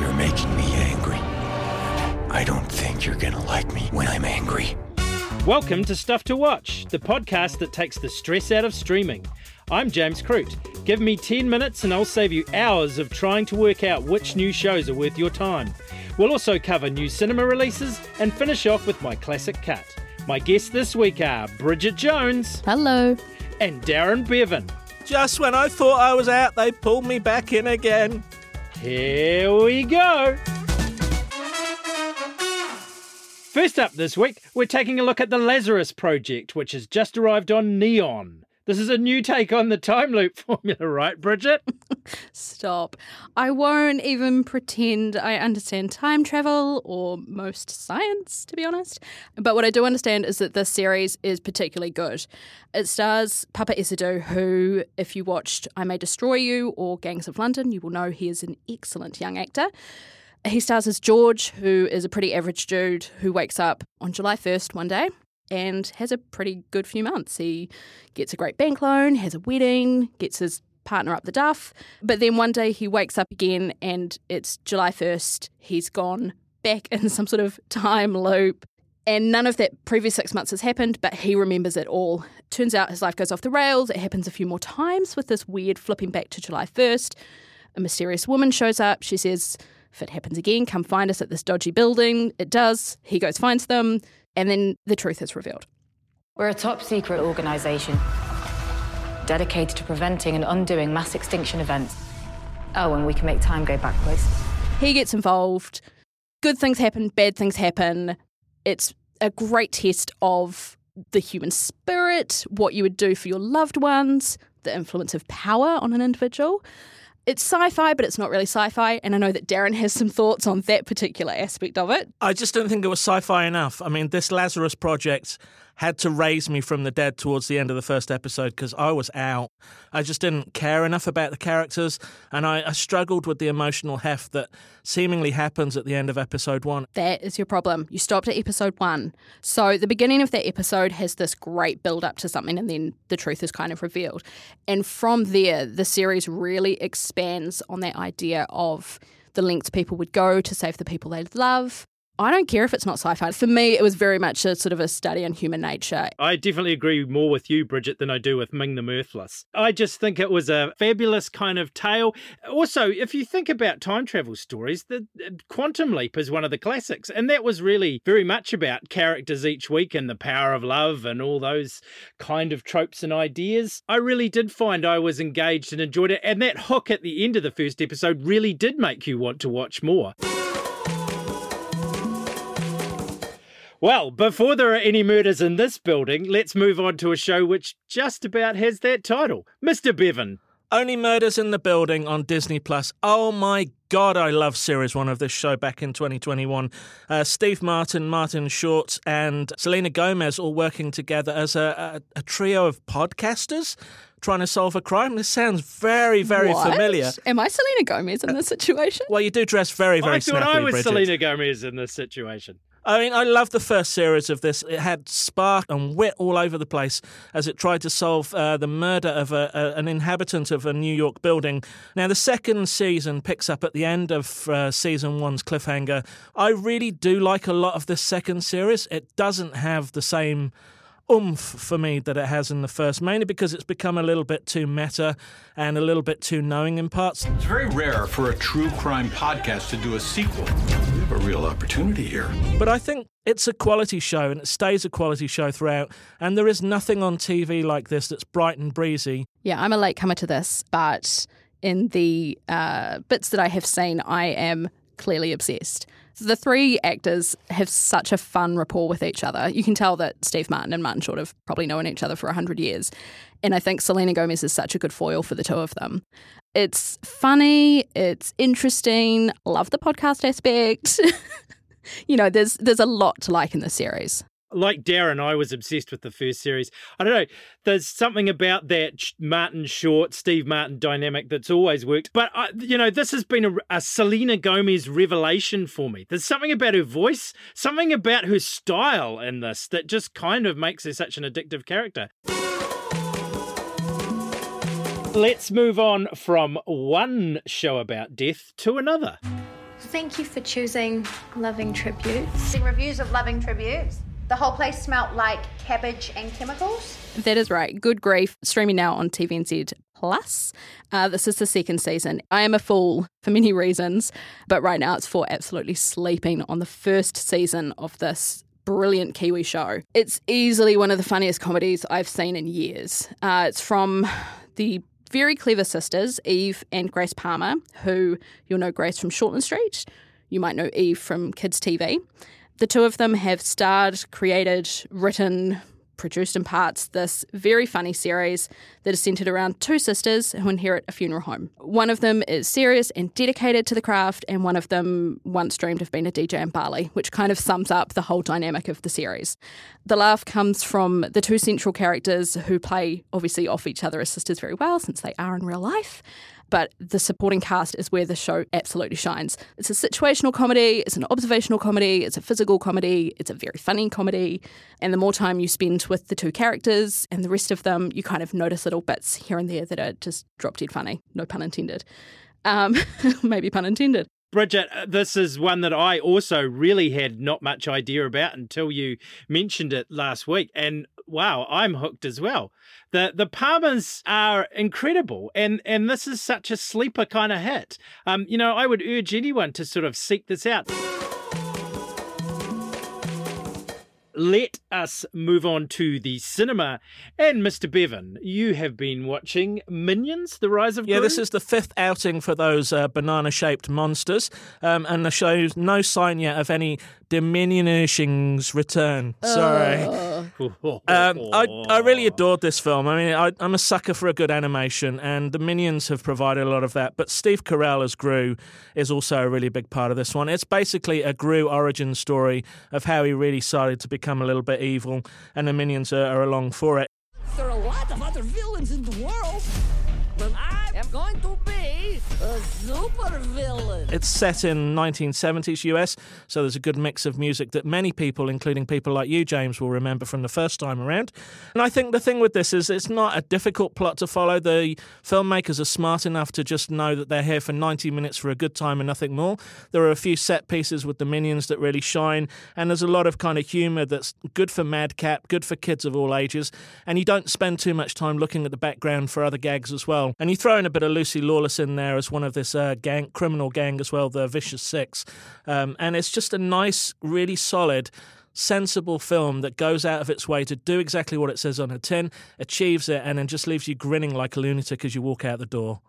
You're making me angry. I don't think you're gonna like me when I'm angry. Welcome to Stuff to Watch, the podcast that takes the stress out of streaming. I'm James Croot. Give me 10 minutes and I'll save you hours of trying to work out which new shows are worth your time. We'll also cover new cinema releases and finish off with my classic cut. My guests this week are Bridget Jones Hello. and Darren Bevan. Just when I thought I was out, they pulled me back in again. Here we go. First up this week, we're taking a look at the Lazarus Project, which has just arrived on Neon. This is a new take on the time loop formula, right, Bridget? Stop. I won't even pretend I understand time travel or most science, to be honest. But what I do understand is that this series is particularly good. It stars Paapa Essiedu, who, if you watched I May Destroy You or Gangs of London, you will know he is an excellent young actor. He stars as George, who is a pretty average dude who wakes up on July 1st one day and has a pretty good few months. He gets a great bank loan, has a wedding, gets his partner up the duff. But then one day he wakes up again and it's July 1st. He's gone back in some sort of time loop. And none of that previous six months has happened, but he remembers it all. Turns out his life goes off the rails. It happens a few more times with this weird flipping back to July 1st. A mysterious woman shows up. She says, If it happens again, come find us at this dodgy building. It does. He goes, finds them, and then the truth is revealed. We're a top secret organisation dedicated to preventing and undoing mass extinction events. Oh, and we can make time go backwards. He gets involved. Good things happen, bad things happen. It's a great test of the human spirit, what you would do for your loved ones, the influence of power on an individual. It's sci fi, but it's not really sci fi. And I know that Darren has some thoughts on that particular aspect of it. I just don't think it was sci fi enough. I mean, this Lazarus project had to raise me from the dead towards the end of the first episode because I was out. I just didn't care enough about the characters, and I, I struggled with the emotional heft that seemingly happens at the end of episode one. That is your problem. You stopped at episode one. So the beginning of that episode has this great build up to something, and then the truth is kind of revealed. And from there, the series really expands on that idea of the lengths people would go to save the people they love. I don't care if it's not sci fi. For me, it was very much a sort of a study on human nature. I definitely agree more with you, Bridget, than I do with Ming the Mirthless. I just think it was a fabulous kind of tale. Also, if you think about time travel stories, the Quantum Leap is one of the classics, and that was really very much about characters each week and the power of love and all those kind of tropes and ideas. I really did find I was engaged and enjoyed it, and that hook at the end of the first episode really did make you want to watch more. Well, before there are any murders in this building, let's move on to a show which just about has that title Mr. Bevan. Only Murders in the Building on Disney Plus. Oh my God, I love series one of this show back in 2021. Uh, Steve Martin, Martin Short, and Selena Gomez all working together as a, a, a trio of podcasters trying to solve a crime. This sounds very, very What? familiar. Am I Selena Gomez in this situation? Well, you do dress very, very I thought snappy, I was Bridget. Selena Gomez in this situation. I mean, I love the first series of this. It had spark and wit all over the place as it tried to solve uh, the murder of a, a, an inhabitant of a New York building. Now, the second season picks up at the end of uh, season one's cliffhanger. I really do like a lot of this second series. It doesn't have the same oomph for me that it has in the first, mainly because it's become a little bit too meta and a little bit too knowing in parts. It's very rare for a true crime podcast to do a sequel. We have a real opportunity here. But I think it's a quality show and it stays a quality show throughout. And there is nothing on TV like this that's bright and breezy. Yeah, I'm a late comer to this, but in the uh, bits that I have seen, I am clearly obsessed. The three actors have such a fun rapport with each other. You can tell that Steve Martin and Martin Short have probably known each other for 100 years. And I think Selena Gomez is such a good foil for the two of them. It's funny, it's interesting, love the podcast aspect. you know, there's there's a lot to like in this series. Like Darren, I was obsessed with the first series. I don't know. There's something about that Martin Short, Steve Martin dynamic that's always worked. But, I, you know, this has been a, a Selena Gomez revelation for me. There's something about her voice, something about her style in this that just kind of makes her such an addictive character. Let's move on from one show about death to another. Thank you for choosing Loving Tributes. The reviews of Loving Tributes. The whole place smelt like cabbage and chemicals. That is right. Good Grief, streaming now on TVNZ Plus. Uh, this is the second season. I am a fool for many reasons, but right now it's for absolutely sleeping on the first season of this brilliant Kiwi show. It's easily one of the funniest comedies I've seen in years. Uh, it's from the very clever sisters, Eve and Grace Palmer, who you'll know Grace from Shortland Street. You might know Eve from Kids TV. The two of them have starred, created, written, produced in parts this very funny series that is centered around two sisters who inherit a funeral home. One of them is serious and dedicated to the craft, and one of them once dreamed of being a DJ in Bali, which kind of sums up the whole dynamic of the series. The laugh comes from the two central characters who play obviously off each other as sisters very well, since they are in real life but the supporting cast is where the show absolutely shines. It's a situational comedy, it's an observational comedy, it's a physical comedy, it's a very funny comedy. And the more time you spend with the two characters and the rest of them, you kind of notice little bits here and there that are just drop dead funny. No pun intended. Um, maybe pun intended. Bridget, uh, this is one that I also really had not much idea about until you mentioned it last week. And wow, I'm hooked as well. The the Palmers are incredible, and and this is such a sleeper kind of hit. Um, you know, I would urge anyone to sort of seek this out. let us move on to the cinema. And Mr. Bevan, you have been watching Minions: The Rise of Yeah, this is the fifth outing for those uh, banana-shaped monsters, um, and the show's no sign yet of any diminishing's return. Sorry. Um, I, I really adored this film. I mean, I, I'm a sucker for a good animation, and the Minions have provided a lot of that. But Steve Carell as Gru is also a really big part of this one. It's basically a Gru origin story of how he really started to become a little bit evil, and the Minions are, are along for it. There are a lot of other villains in the world, but I am going to be a super villain. It's set in 1970s US, so there's a good mix of music that many people, including people like you, James, will remember from the first time around. And I think the thing with this is it's not a difficult plot to follow. The filmmakers are smart enough to just know that they're here for 90 minutes for a good time and nothing more. There are a few set pieces with the minions that really shine, and there's a lot of kind of humour that's good for madcap, good for kids of all ages, and you don't spend too much time looking at the background for other gags as well. And you throw in a bit of Lucy Lawless in there as one of this uh, gang, criminal gang as well, the Vicious Six, um, and it's just a nice, really solid sensible film that goes out of its way to do exactly what it says on a tin, achieves it, and then just leaves you grinning like a lunatic as you walk out the door.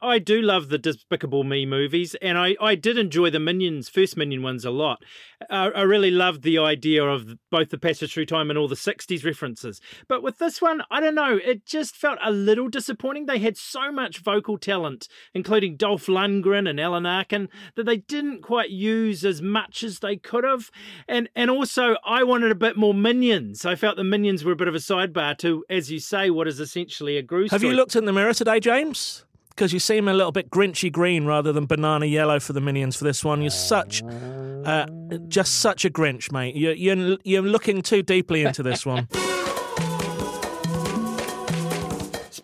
I do love the Despicable Me movies, and I, I did enjoy the Minions, first Minion ones a lot. I, I really loved the idea of both the passage through time and all the 60s references. But with this one, I don't know, it just felt a little disappointing. They had so much vocal talent, including Dolph Lundgren and Alan Arkin, that they didn't quite use as much as they could have. And, and also, I wanted a bit more Minions. I felt the Minions were a bit of a sidebar to, as you say, what is essentially a Gru Have you looked in the mirror today, James? Because you seem a little bit grinchy green rather than banana yellow for the minions for this one. You're such, uh, just such a Grinch, mate. You're, you're you're looking too deeply into this one.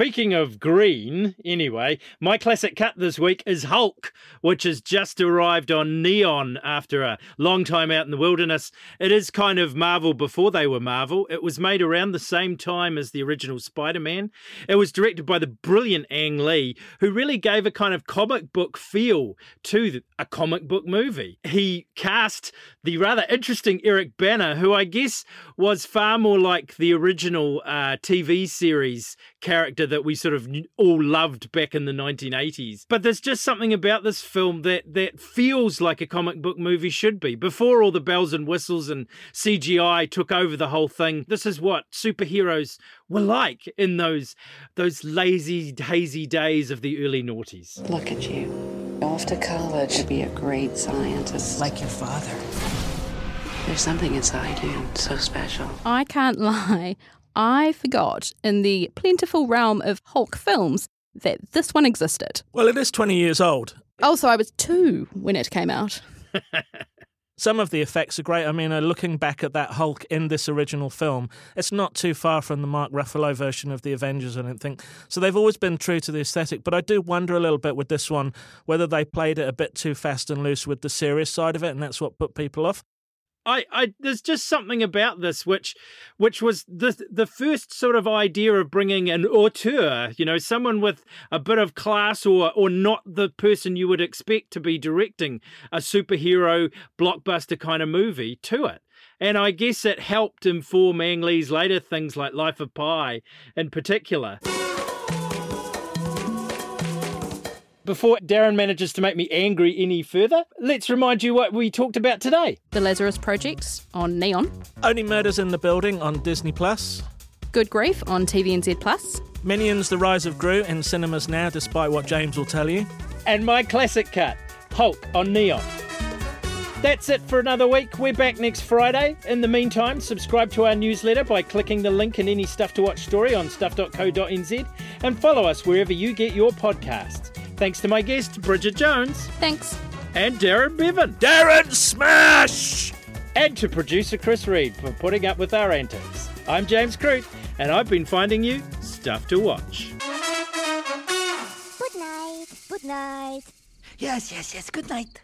Speaking of green, anyway, my classic cut this week is Hulk, which has just arrived on Neon after a long time out in the wilderness. It is kind of Marvel before they were Marvel. It was made around the same time as the original Spider Man. It was directed by the brilliant Ang Lee, who really gave a kind of comic book feel to a comic book movie. He cast the rather interesting Eric Bana, who I guess was far more like the original uh, TV series character that we sort of all loved back in the 1980s. But there's just something about this film that that feels like a comic book movie should be. Before all the bells and whistles and CGI took over the whole thing, this is what superheroes were like in those those lazy, hazy days of the early noughties. Look at you. Off to college to be a great scientist. Like your father. There's something inside you so special. I can't lie. I forgot in the plentiful realm of Hulk films that this one existed. Well, it is 20 years old. Also, I was two when it came out. Some of the effects are great. I mean, uh, looking back at that Hulk in this original film, it's not too far from the Mark Ruffalo version of the Avengers, I don't think. So they've always been true to the aesthetic. But I do wonder a little bit with this one whether they played it a bit too fast and loose with the serious side of it, and that's what put people off. I, I there's just something about this which which was the the first sort of idea of bringing an auteur, you know, someone with a bit of class or or not the person you would expect to be directing a superhero blockbuster kind of movie to it. And I guess it helped inform Ang Lee's later things like Life of Pi in particular. Before Darren manages to make me angry any further, let's remind you what we talked about today. The Lazarus Projects on Neon. Only Murders in the Building on Disney Plus. Good Grief on TVNZ Plus. Minions: The Rise of Gru in cinemas now, despite what James will tell you. And my classic cut, Hulk on Neon. That's it for another week. We're back next Friday. In the meantime, subscribe to our newsletter by clicking the link in any Stuff to Watch story on stuff.co.nz and follow us wherever you get your podcasts. Thanks to my guest, Bridget Jones. Thanks. And Darren Bevan. Darren Smash! And to producer Chris Reed for putting up with our antics. I'm James Croot, and I've been finding you stuff to watch. Good night. Good night. Yes, yes, yes. Good night.